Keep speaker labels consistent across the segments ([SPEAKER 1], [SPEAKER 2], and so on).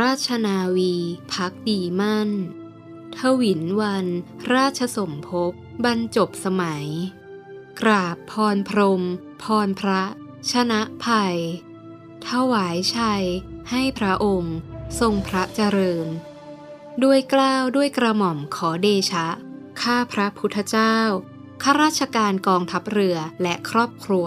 [SPEAKER 1] ราชนาวีพักดีมั่น ทวินวัน ราชสมภพบรรจบสมัย กราบพรพรม พรพระ ชนะภัย ถวายชัย ให้พระองค์ ทรงพระเจริญ ด้วยกล้าวด้วยกระหม่อมขอเดชะ ข้าพระพุทธเจ้าข้าราชการกองทัพเรือและครอบครัว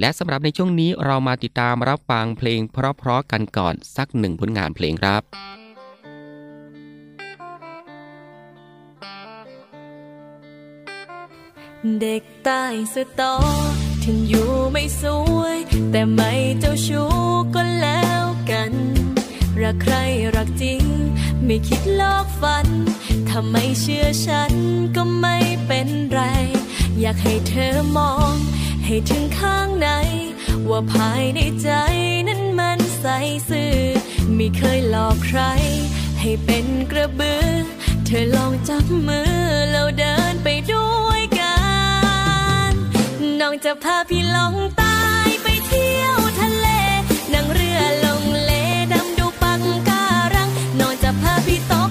[SPEAKER 2] และสำหรับในช่วงนี้เรามาติดตามรับฟังเพลงเพราะๆกันก่อนสักหนึ่งผลงานเพลงครับ
[SPEAKER 3] เด็กใต้สตอถึงอยู่ไม่สวย แต่ไม่เจ้าชู้ก็แล้วกัน รักใครรักจริง ไม่คิดลอกฝัน ถ้าไม่เชื่อฉันก็ไม่เป็นไร อยากให้เธอมอง ให้ถึงข้างใน ว่าภายในใจนั้นมันใสซื่อไม่เคยหลอกใคร ให้เป็นกระบือ เธอลองจับมือแล้วเดินไปด้วยกัน น้องจะพาพี่ลองตายไปเที่ยวทะเล นั่งเรือลงเลดำดูปังการัง น้องจะพาพี่ตก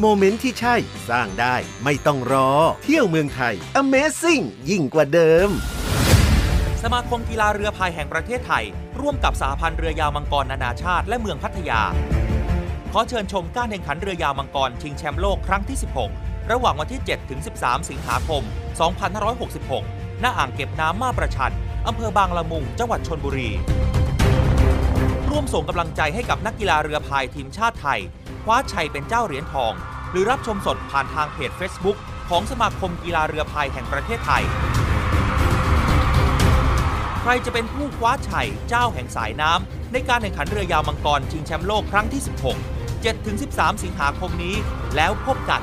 [SPEAKER 4] moment ที่ใช่สร้างได้ไม่ต้องรอ เที่ยวเมืองไทย Amazing ยิ่งกว่าเดิม
[SPEAKER 5] สมาคมกีฬาเรือพายแห่งประเทศไทย ร่วมกับสหพันธ์เรือยาวมังกรนานาชาติ และเมืองพัทยา ขอเชิญชมการแข่งขันเรือยาวมังกรชิงแชมป์โลกครั้งที่ 16 ระหว่างวันที่ 7 ถึง 13 สิงหาคม 2566ณอ่างเก็บน้ำมาประชันอำเภอบางละมุง จังหวัดชนบุรี ร่วมส่งกำลังใจให้กับนักกีฬาเรือพายทีมชาติไทย คว้าชัยเป็นเจ้าเหรียญทอง หรือรับชมสดผ่านทางเพจ Facebook ของสมาคมกีฬาเรือพายแห่งประเทศไทย ใครจะเป็นผู้คว้าชัยเจ้าแห่งสายน้ำในการแข่งขันเรือยาวมังกรชิงแชมป์โลกครั้งที่ 16 7-13 สิงหาคมนี้แล้วพบกัน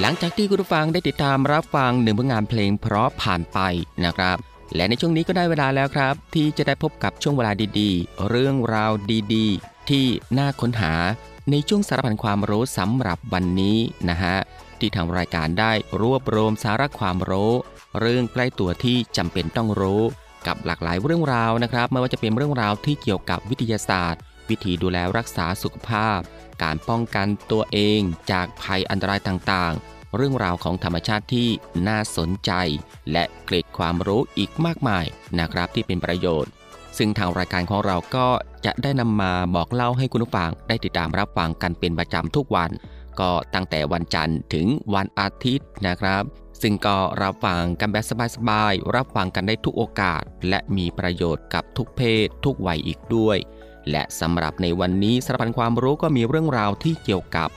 [SPEAKER 2] หลังจากที่คุณผู้ฟังได้ติดตามรับฟังหนึ่งผลงานเพลงเพราะผ่านไปนะครับ และในช่วงนี้ก็ได้เวลาแล้วครับ ที่จะได้พบกับช่วงเวลาดีๆ เรื่องราวดีๆ ที่น่าค้นหาในช่วงสารพันความรู้สำหรับวันนี้นะฮะที่ทางรายการได้รวบรวมสาระความรู้ เรื่องใกล้ตัวที่จำเป็นต้องรู้ กับหลากหลายเรื่องราวนะครับไม่ว่าจะเป็นเรื่องราวที่เกี่ยวกับวิทยาศาสตร์ วิธีดูแลรักษาสุขภาพ การป้องกันตัวเองจากภัยอันตรายต่างๆ เรื่องราวของธรรมชาติที่น่าสนใจ และเกร็ดความรู้อีกมากมายนะครับที่เป็นประโยชน์ ซึ่งทางรายการของเราก็จะได้นำมาบอกเล่าให้คุณผู้ฟังได้ติดตามรับฟังกันเป็นประจำทุกวัน ก็ตั้งแต่วันจันทร์ถึงวันอาทิตย์นะครับซึ่งก็รับฟังกันแบบสบายๆ รับฟังกันได้ทุกโอกาส และมีประโยชน์กับทุกเพศ ทุกวัยอีกด้วย และสำหรับในวันนี้สารพันความรู้ก็มีเรื่องราวที่เกี่ยวกับ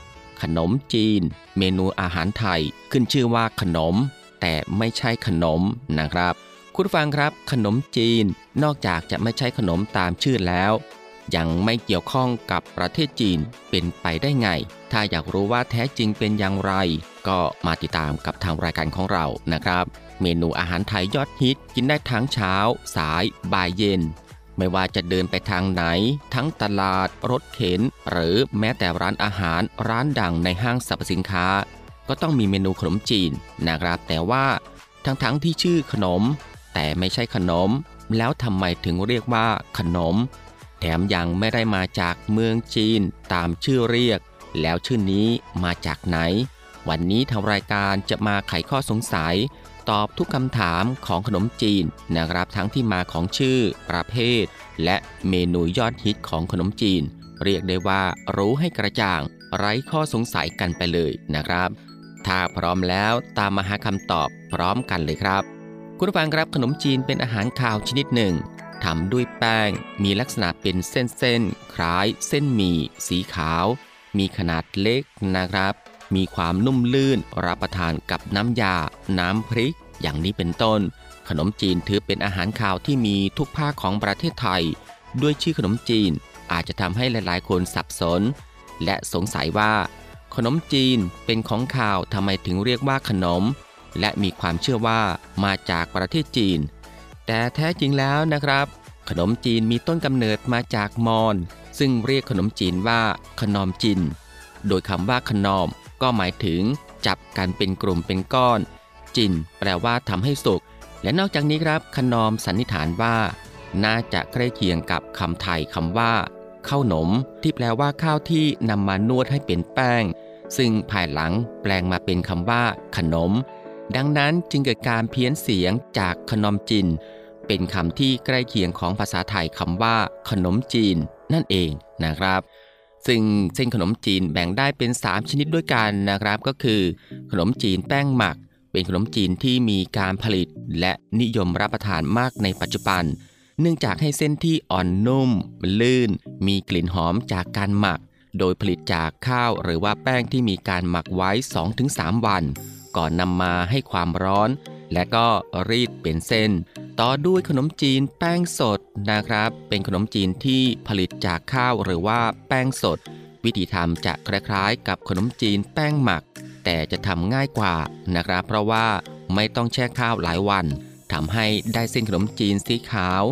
[SPEAKER 2] ขนมจีน เมนูอาหารไทย ขึ้นชื่อว่าขนม แต่ไม่ใช่ขนมนะครับ คุณฟังครับ ขนมจีนนอกจากจะไม่ใช่ขนมตามชื่อแล้ว ยังไม่เกี่ยวข้องกับประเทศจีนเป็นไปได้ไง ถ้าอยากรู้ว่าแท้จริงเป็นอย่างไร ก็มาติดตามกับทางรายการของเรานะครับ เมนูอาหารไทยยอดฮิตกินได้ทั้งเช้า สาย บ่ายเย็น ไม่ว่าจะเดินไปทางไหน ทั้งตลาด รถเข็น หรือแม้แต่ร้านอาหารร้านดังในห้างสรรพสินค้า ก็ต้องมีเมนูขนมจีนนะครับ แต่ว่าทั้งๆทที่ชื่อขนม แต่ไม่ใช่ขนม แล้วทำไมถึงเรียกว่าขนม แถมยังไม่ได้มาจากเมืองจีนตามชื่อเรียก แล้วชื่อนี้มาจากไหน วันนี้ทางรายการจะมาไขข้อสงสัย ตอบทุกคำถามของขนมจีนนะครับทั้งที่มาของชื่อ ประเภท และเมนูยอดฮิตของขนมจีน เรียกได้ว่ารู้ให้กระจ่าง ไร้ข้อสงสัยกันไปเลยนะครับ ถ้าพร้อมแล้วตามมาหาคำตอบพร้อมกันเลยครับ คุณผู้ฟังครับขนมจีนเป็นอาหารคาวชนิดหนึ่งทำด้วยแป้ง มีลักษณะเป็นเส้นๆคล้ายเส้นหมี่สีขาว มีขนาดเล็กนะครับ มีความนุ่มลื่นรับประทานกับน้ำยา น้ำพริก อย่างนี้เป็นต้น ขนมจีนถือเป็นอาหารคาวที่มีทุกภาคของประเทศไทย ด้วยชื่อขนมจีนอาจจะทำให้หลายๆ คนสับสน และสงสัยว่า ขนมจีนเป็นของขาวทำไมถึงเรียกว่าขนม และมีความเชื่อว่ามาจากประเทศจีน แต่แท้จริงแล้วนะครับ ขนมจีนมีต้นกำเนิดมาจากมอญซึ่งเรียกขนมจีนว่าขนมจิน โดยคำว่าขนม ก็หมายถึงจับกันเป็นกลุ่มเป็นก้อน จินแปลว่าทำให้สุก และนอกจากนี้ครับขนอมสันนิษฐานว่า น่าจะใกล้เคียงกับคำไทยคำว่าข้าวหนม ที่แปลว่าข้าวที่นำมานวดให้เป็นแป้ง ซึ่งภายหลังแปลงมาเป็นคำว่า ขนม ดังนั้นจึงเกิดการเพี้ยนเสียงจากขนมจิน เป็นคำที่ใกล้เคียงของภาษาไทยคำว่า ขนมจีน นั่นเองนะครับ ซึ่งเส้นขนมจีนแบ่งได้เป็น 3 ชนิดด้วยกันนะครับ ก็คือ ขนมจีนแป้งหมัก เป็นขนมจีนที่มีการผลิต และนิยมรับประทานมากในปัจจุบัน เนื่องจากให้เส้นที่อ่อนนุ่ม ลื่น มีกลิ่นหอมจากการหมัก โดยผลิตจากข้าวหรือว่าแป้งที่มีการหมักไว้ 2-3 วัน ก่อนนำมาให้ความร้อน และก็รีดเป็นเส้น ต่อด้วยขนมจีนแป้งสดนะครับ เป็นขนมจีนที่ผลิตจากข้าวหรือว่าแป้งสด วิธีทำจะคล้ายๆ กับขนมจีนแป้งหมัก แต่จะทำง่ายกว่านะครับ เพราะว่าไม่ต้องแช่ข้าวหลายวันทำให้ได้เส้นขนมจีนสีขาว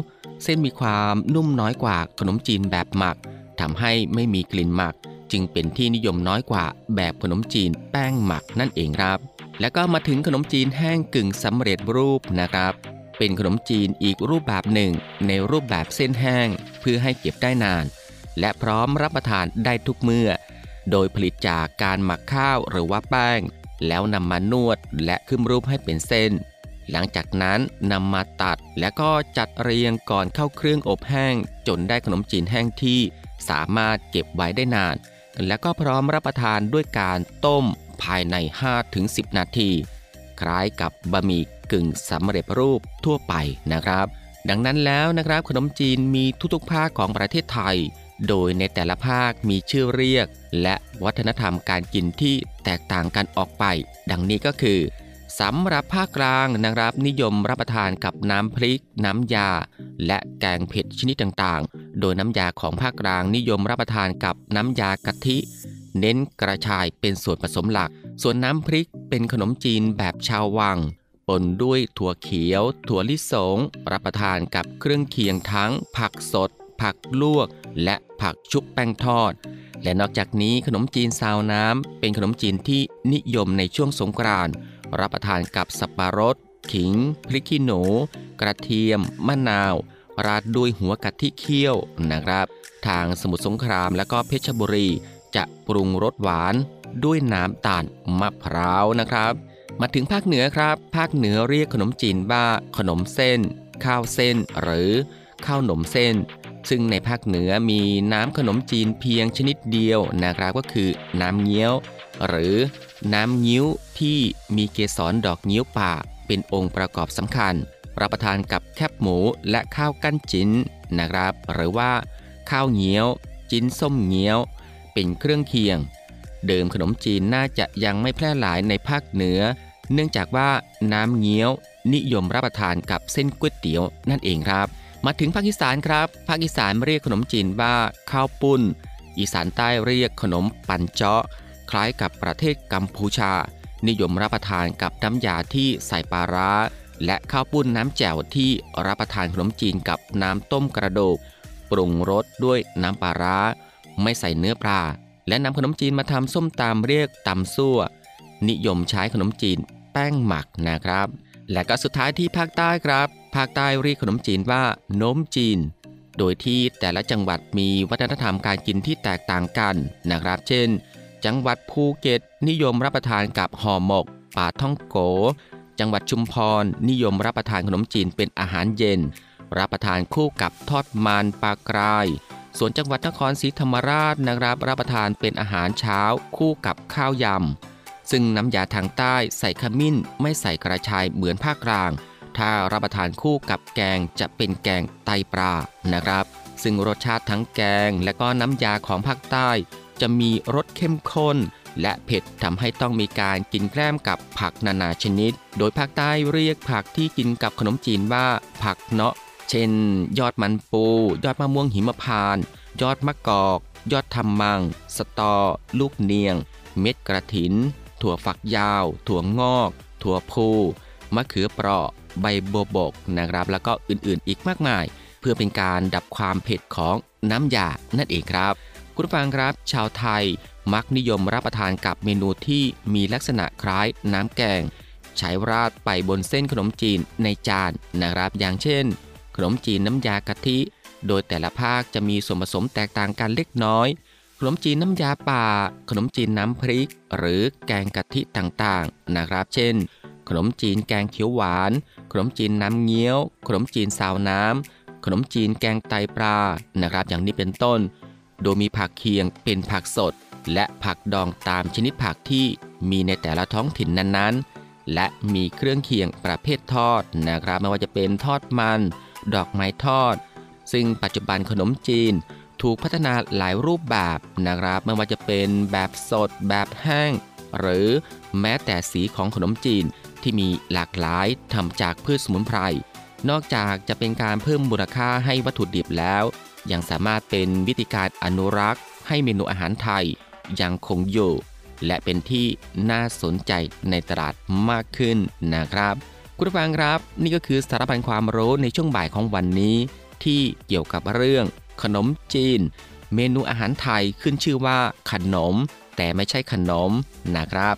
[SPEAKER 2] เส้นมีความนุ่มน้อยกว่าขนมจีนแบบหมักทำให้ไม่มีกลิ่นหมัก จึงเป็นที่นิยมน้อยกว่าแบบขนมจีนแป้งหมักนั่นเองครับ แล้วก็มาถึงขนมจีนแห้งกึ่งสำเร็จรูปนะครับ เป็นขนมจีนอีกรูปแบบหนึ่ง ในรูปแบบเส้นแห้ง เพื่อให้เก็บได้นาน และพร้อมรับประทานได้ทุกเมื่อ โดยผลิตจากการหมักข้าวหรือว่าแป้ง แล้วนำมานวดและขึ้นรูปให้เป็นเส้น หลังจากนั้นนำมาตัดแล้วก็จัดเรียงก่อนเข้าเครื่องอบแห้ง จนได้ขนมจีนแห้งที่ สามารถเก็บไว้ได้นาน และก็พร้อมรับประทานด้วยการต้ม ภายใน 5-10 นาที คล้ายกับบะหมี่กึ่งสำเร็จรูปทั่วไปนะครับ ดังนั้นแล้วนะครับขนมจีนมีทุกๆภาคของประเทศไทย โดยในแต่ละภาคมีชื่อเรียก และวัฒนธรรมการกินที่แตกต่างกันออกไป ดังนี้ก็คือสำหรับภาคกลางนะครับนิยมรับประทานกับน้ำพริก น้ำยา และแกงเผ็ดชนิดต่างๆ โดยน้ำยาของภาคกลางนิยมรับประทานกับน้ำยากะทิ เน้นกระชายเป็นส่วนผสมหลัก ส่วนน้ำพริกเป็นขนมจีนแบบชาววัง ปนด้วยถั่วเขียว ถั่วลิสง รับประทานกับเครื่องเคียงทั้ง ผักสด ผักลวก และผักชุบแป้งทอด และนอกจากนี้ขนมจีนซาวน้ำเป็นขนมจีนที่นิยมในช่วงสงกรานต์รับประทานกับสับปะรด ขิง พริกขี้หนู กระเทียม มะนาว ราดด้วยหัวกะทิเคี่ยวนะครับ ทางสมุทรสงครามและก็เพชรบุรี จะปรุงรสหวานด้วยน้ำตาลมะพร้าวนะครับ มาถึงภาคเหนือครับ ภาคเหนือเรียกขนมจีนว่าขนมเส้น ข้าวเส้น หรือข้าวหนมเส้น ซึ่งในภาคเหนือมีน้ำขนมจีนเพียงชนิดเดียวนะครับก็คือน้ำเงี้ยว หรือน้ำงิ้วที่มีเกสรดอกงิ้วป่า เป็นองค์ประกอบสำคัญ รับประทานกับแคบหมูและข้าวกั้นจิ้นนะครับ หรือว่า ข้าวเงี้ยว จิ้นส้มเงี้ยว เป็นเครื่องเคียง เดิมขนมจีนน่าจะยังไม่แพร่หลายในภาคเหนือ เนื่องจากว่าน้ำเงี้ยว นิยมรับประทานกับเส้นก๋วยเตี๋ยวนั่นเองครับ มาถึงภาคอีสานครับ ภาคอีสานเรียกขนมจีนว่าข้าวปุ้น อีสานใต้เรียกขนมปันเจาะ คล้ายกับประเทศกัมพูชา นิยมรับประทานกับน้ำยาที่ใส่ปลาร้าและข้าวปุ้นน้ำแจ่วที่รับประทานขนมจีนกับน้ำต้มกระดูกปรุงรสด้วยน้ำปลาร้า ไม่ใส่เนื้อปลา และนำขนมจีนมาทำส้มตำเรียกตำซั่ว นิยมใช้ขนมจีนแป้งหมักนะครับ และก็สุดท้ายที่ภาคใต้ครับ ภาคใต้เรียกขนมจีนว่าโน้มจีน โดยที่แต่ละจังหวัดมีวัฒนธรรมการกินที่แตกต่างกันนะครับ เช่น จังหวัดภูเก็ตนิยมรับประทานกับห่อหมกป่าท่องโก จังหวัดชุมพรนิยมรับประทานขนมจีนเป็นอาหารเย็น รับประทานคู่กับทอดมันปลากราย สวนจังหวัดนครศรีธรรมราชนะครับรับประทานเป็นอาหารเช้าคู่กับข้าวยำ ซึ่งน้ำยาทางใต้ใส่ขมิ้นไม่ใส่กระชายเหมือนภาคกลาง ถ้ารับประทานคู่กับแกงจะเป็นแกงไตปลานะครับ ซึ่งรสชาติทั้งแกงและก็น้ำยาของภาคใต้ จะมีรสเข้มข้น และเผ็ดทำให้ต้องมีการกินแกล้มกับผักนานาชนิด โดยภาคใต้เรียกผักที่กินกับขนมจีนว่าผักเนาะ เช่น ยอดมันปู ยอดมะม่วงหิมพาน ยอดมะกอก ยอดทำมัง สตอ ลูกเนียง เม็ดกระถิน ถั่วฝักยาว ถั่วงอก ถั่วพูมะเขือเปราะ ใบบัวบกนะครับ แล้วก็อื่นๆ อีกมากมาย เพื่อเป็นการดับความเผ็ดของน้ำยา นั่นเองครับ คุณฟังครับ ชาวไทยมักนิยมรับประทานกับเมนูที่มีลักษณะคล้ายน้ำแกง ใช้ราดไปบนเส้นขนมจีนในจานนะครับ อย่างเช่น ขนมจีนน้ำยากะทิ โดยแต่ละภาคจะมีส่วนผสมแตกต่างกันเล็กน้อย ขนมจีนน้ำยาป่า ขนมจีนน้ำพริก หรือแกงกะทิต่างๆ นะครับ เช่น ขนมจีนแกงเขียวหวาน ขนมจีนน้ำเงี้ยว ขนมจีนซาวน้ำ ขนมจีนแกงไตปลา นะครับ อย่างนี้เป็นต้น โดยมีผักเคียงเป็นผักสด และผักดองตามชนิดผักที่มีในแต่ละท้องถิ่นนั้นๆ และมีเครื่องเคียงประเภททอดนะครับ ไม่ว่าจะเป็นทอดมัน ดอกไม้ทอด ซึ่งปัจจุบันขนมจีนถูกพัฒนาหลายรูปแบบนะครับไม่ว่าจะเป็นแบบสดแบบแห้ง หรือแม้แต่สีของขนมจีนที่มีหลากหลายทำจากพืชสมุนไพร นอกจากจะเป็นการเพิ่มมูลค่าให้วัตถุดิบแล้ว ยังสามารถเป็นวิธีการอนุรักษ์ ให้เมนูอาหารไทยยังคงอยู่ และเป็นที่น่าสนใจในตลาดมากขึ้นนะครับ คุณฟังครับ นี่ก็คือสารพันความรู้ในช่วงบ่ายของวันนี้ ที่เกี่ยวกับเรื่อง ขนมจีน เมนูอาหารไทยขึ้นชื่อว่าขนม แต่ไม่ใช่ขนมนะครับ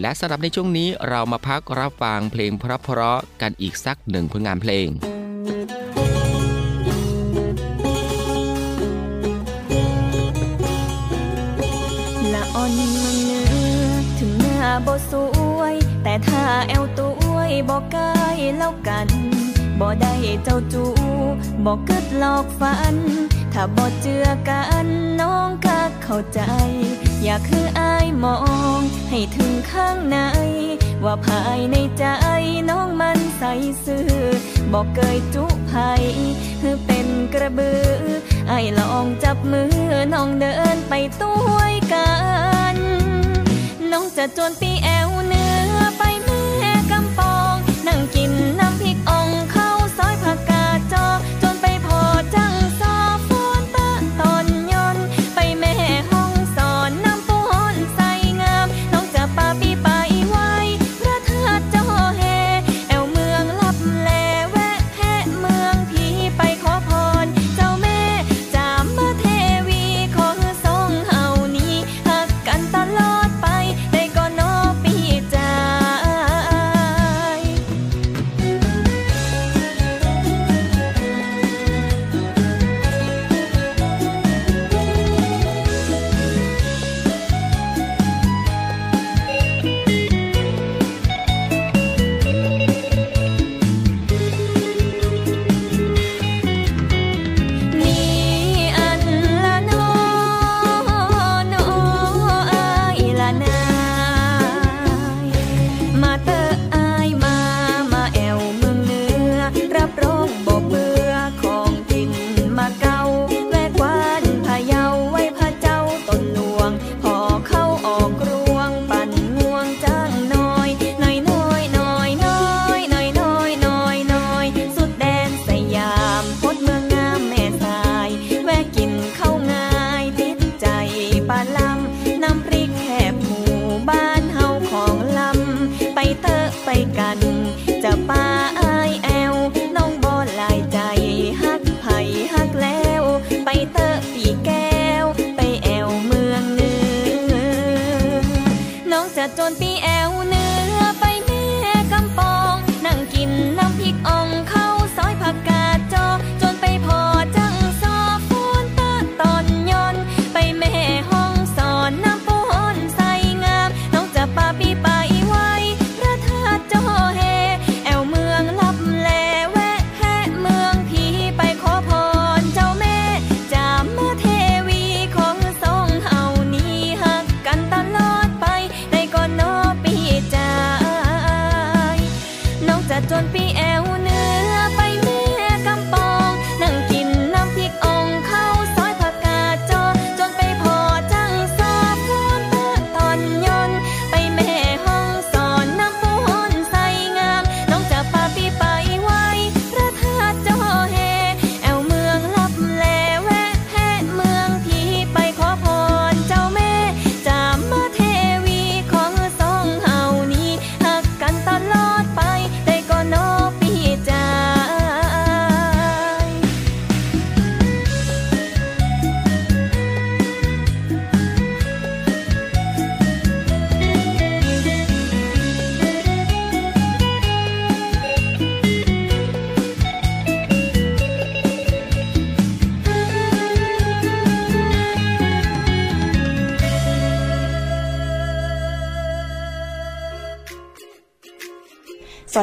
[SPEAKER 2] และสำหรับในช่วงนี้เรามาพักรับฟังเพลงเพราะๆกันอีกสักหนึ่งผลงานเพลง
[SPEAKER 6] ละอ่อนเมืองเหนือถึงหน้าบ่สวย แต่ถ้าแอวตัว บ่ใกล้เล่ากันบ่ได้เจ้าจูบ่กึดหลอกฝัน ถ้าบ่เจือกันน้องก็เข้าใจ อยากคืออายมอง ให้ถึงข้างใน ว่าภายในใจน้องมันใสซื่อบอกเกยจุภัยคือเป็นกระบือไอ้ลองจับมือน้องเดินไปต้วยกัน น้องจะจวนปีแอ ใส่กัน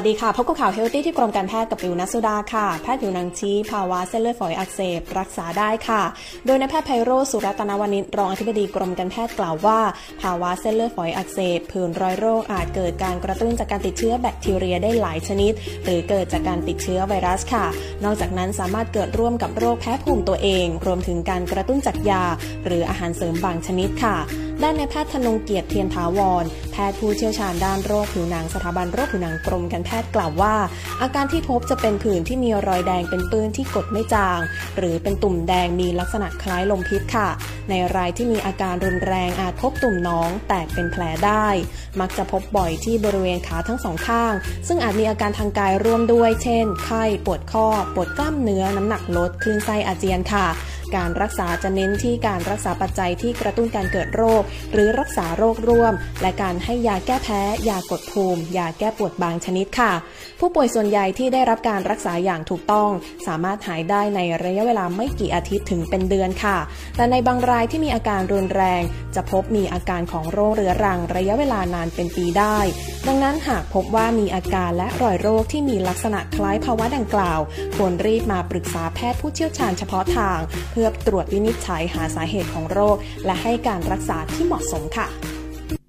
[SPEAKER 6] ส
[SPEAKER 7] วัสดีค่ะพบกับข่าว healthy ที่กรมการแพทย์กับปิวนัสุดาค่ะ แพทย์ผิวหนังชี้ภาวะเส้นเลือดฝอยอักเสบ รักษาได้ค่ะ โดยนายแพทย์ไพโรจน์ สุรัตนวนิชรองอธิบดีกรมการแพทย์กล่าวว่า ภาวะเส้นเลือดฝอยอักเสบผื่นรอยโรคอาจเกิดการกระตุ้นจากการติดเชื้อแบคทีเรียได้หลายชนิด หรือเกิดจากการติดเชื้อไวรัสค่ะ นอกจากนั้นสามารถเกิดร่วมกับโรคแพ้ภูมิตัวเอง รวมถึงการกระตุ้นจากยา หรืออาหารเสริมบางชนิดค่ะ ด้านนายแพทย์ทนงเกียรติเทียนถาวร แพทย์ผู้เชี่ยวชาญด้านโรคผิวหนังสถาบันโรคผิวหนังกรมการแพทย์กล่าวว่า อาการที่พบจะเป็นผื่นที่มีรอยแดงเป็นปื้นที่กดไม่จาง หรือเป็นตุ่มแดงมีลักษณะคล้ายลมพิษค่ะ ในรายที่มีอาการรุนแรงอาจพบตุ่มน้องแตกเป็นแผลได้ มักจะพบบ่อยที่บริเวณขาทั้งสองข้าง ซึ่งอาจมีอาการทางกายร่วมด้วย เช่น ไข้ ปวดข้อ ปวดกล้ามเนื้อ น้ำหนักลด คลื่นไส้อาเจียนค่ะ การรักษาจะเน้นที่การรักษาปัจจัยที่กระตุ้นการเกิดโรค หรือรักษาโรคร่วม และการให้ยาแก้แพ้ ยากดภูมิ ยาแก้ปวดบางชนิดค่ะ ผู้ป่วยส่วนใหญ่ที่ได้รับการรักษาอย่างถูกต้อง สามารถหายได้ในระยะเวลาไม่กี่อาทิตย์ถึงเป็นเดือนค่ะ แต่ในบางรายที่มีอาการรุนแรง จะพบมีอาการของโรคเรื้อรัง ระยะเวลานานเป็นปีได้ ดังนั้นหากพบว่ามีอาการและรอยโรคที่มีลักษณะคล้ายภาวะดังกล่าวควรรีบมาปรึกษาแพทย์ผู้เชี่ยวชาญเฉพาะทางเพื่อตรวจวินิจฉัยหาสาเหตุของโรค และให้การรักษาที่เหมาะสมค่ะ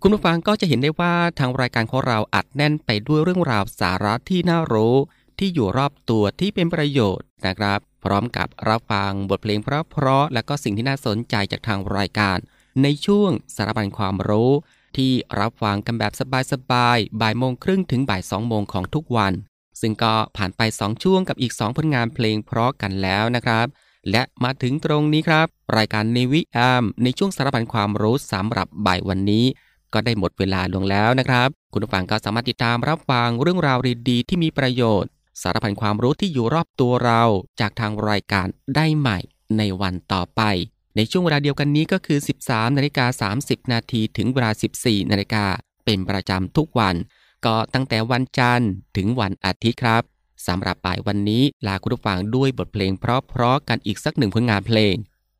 [SPEAKER 2] คุณผู้ฟังก็จะเห็นได้ว่าทางรายการของเราอัดแน่นไปด้วยเรื่องราวสาระที่น่ารู้ ที่อยู่รอบตัวที่เป็นประโยชน์นะครับ พร้อมกับรับฟังบทเพลงเพราะๆและก็สิ่งที่น่าสนใจจากทางรายการ ในช่วงสารบัญความรู้ ที่รับฟังกันแบบสบายๆบ่ายโมงครึ่งถึงบ่ายสองโมงของทุกวัน ซึ่งก็ผ่านไป 2 ช่วงกับอีก 2 ผลงานเพลงเพราะกันแล้วนะครับ และมาถึงตรงนี้ครับ รายการในวิแอมในช่วงสารพันความรู้สำหรับบ่ายวันนี้ ก็ได้หมดเวลาลงแล้วนะครับ คุณผู้ฟังก็สามารถติดตามรับฟังเรื่องราวดีๆที่มีประโยชน์ สารพันความรู้ที่อยู่รอบตัวเรา จากทางรายการได้ใหม่ในวันต่อไป ในช่วงเวลาเดียวกันนี้ก็คือ 13นาฬิกา30 นาทีถึงเวลา 14นาฬิกาเป็นประจำทุกวัน ก็ตั้งแต่วันจันทร์ถึงวันอาทิตย์ครับ สำหรับบ่ายวันนี้ลาคุณผู้ฟังด้วยบทเพลงเพราะๆกันอีกสักหนึ่งผลงานเพลง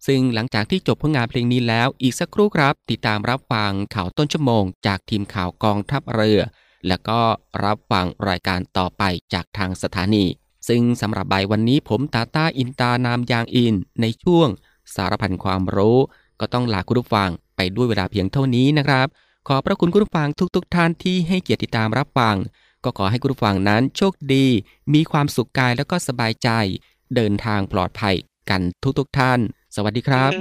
[SPEAKER 2] ซึ่งหลังจากที่จบผลงานเพลงนี้แล้วอีกสักครู่ครับ ติดตามรับฟังข่าวต้นชั่วโมง จากทีมข่าวกองทัพเรือ แล้วก็รับฟังรายการต่อไปจากทางสถานี ซึ่งสำหรับบ่ายวันนี้ผมตาต้าอินตานามยางอิน ในช่วง สารพันความรู้ ก็ต้องลาคุณผู้ฟังไปด้วยเวลาเพียงเท่านี้นะครับ ขอพระคุณคุณผู้ฟังทุกๆทท่านที่ให้เกียรติติดตามรับฟัง ก็ขอให้คุณผู้ฟังนั้นโชคดี มีความสุขกายแล้วก็สบายใจ เดินทางปลอดภัยกันทุกๆทท่าน สวัสดีครับ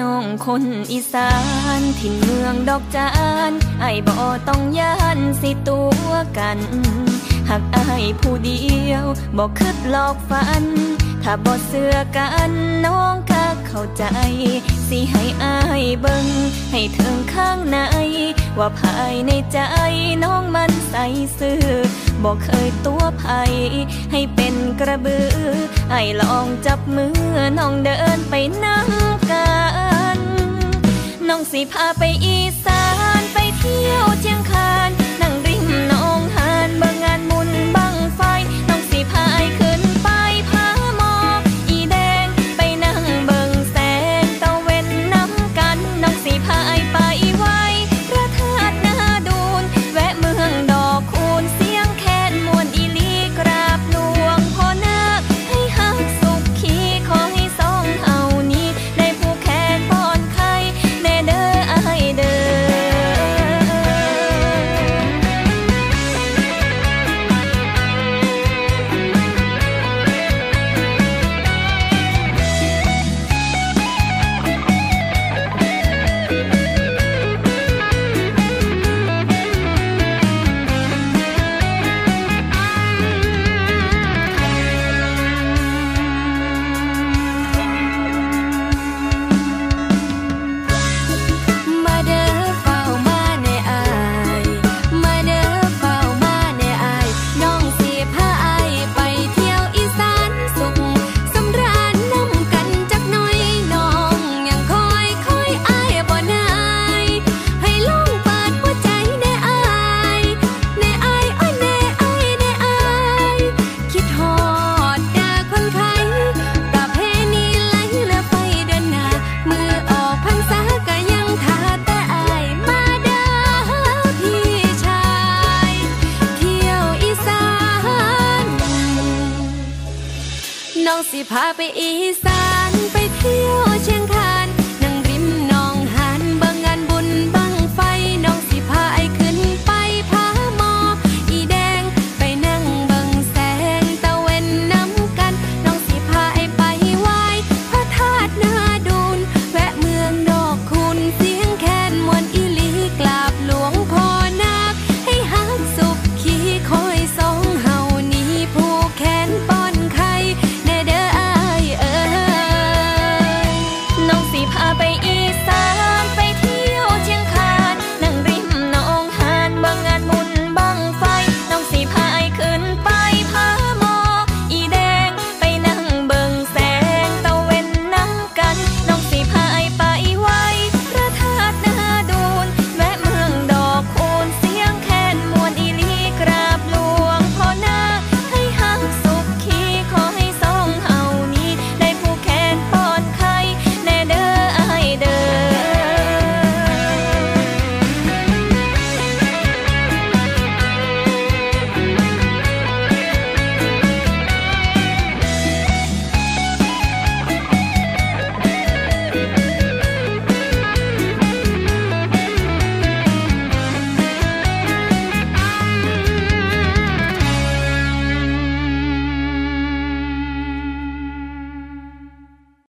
[SPEAKER 6] น้องคนอีสานถิ่นเมืองดอกจานไอ้บ่ต้องย่านสิตัวกันหากไอ้ายผู้เดียวบอกคิดหลอกฝัน ถ้าบ่เสือกันน้องก เข้าใจ สิให้อายเบิงให้ถึงข้างใน ว่าภายในใจน้องมันใสซื่อบอกเคยตัวภัยให้เป็นกระบือไอ้ลองจับมือน้องเดินไปนั่งกันน้องสิพาไปอีสานไปเที่ยวเชียงคาน
[SPEAKER 8] พาไปอีสาน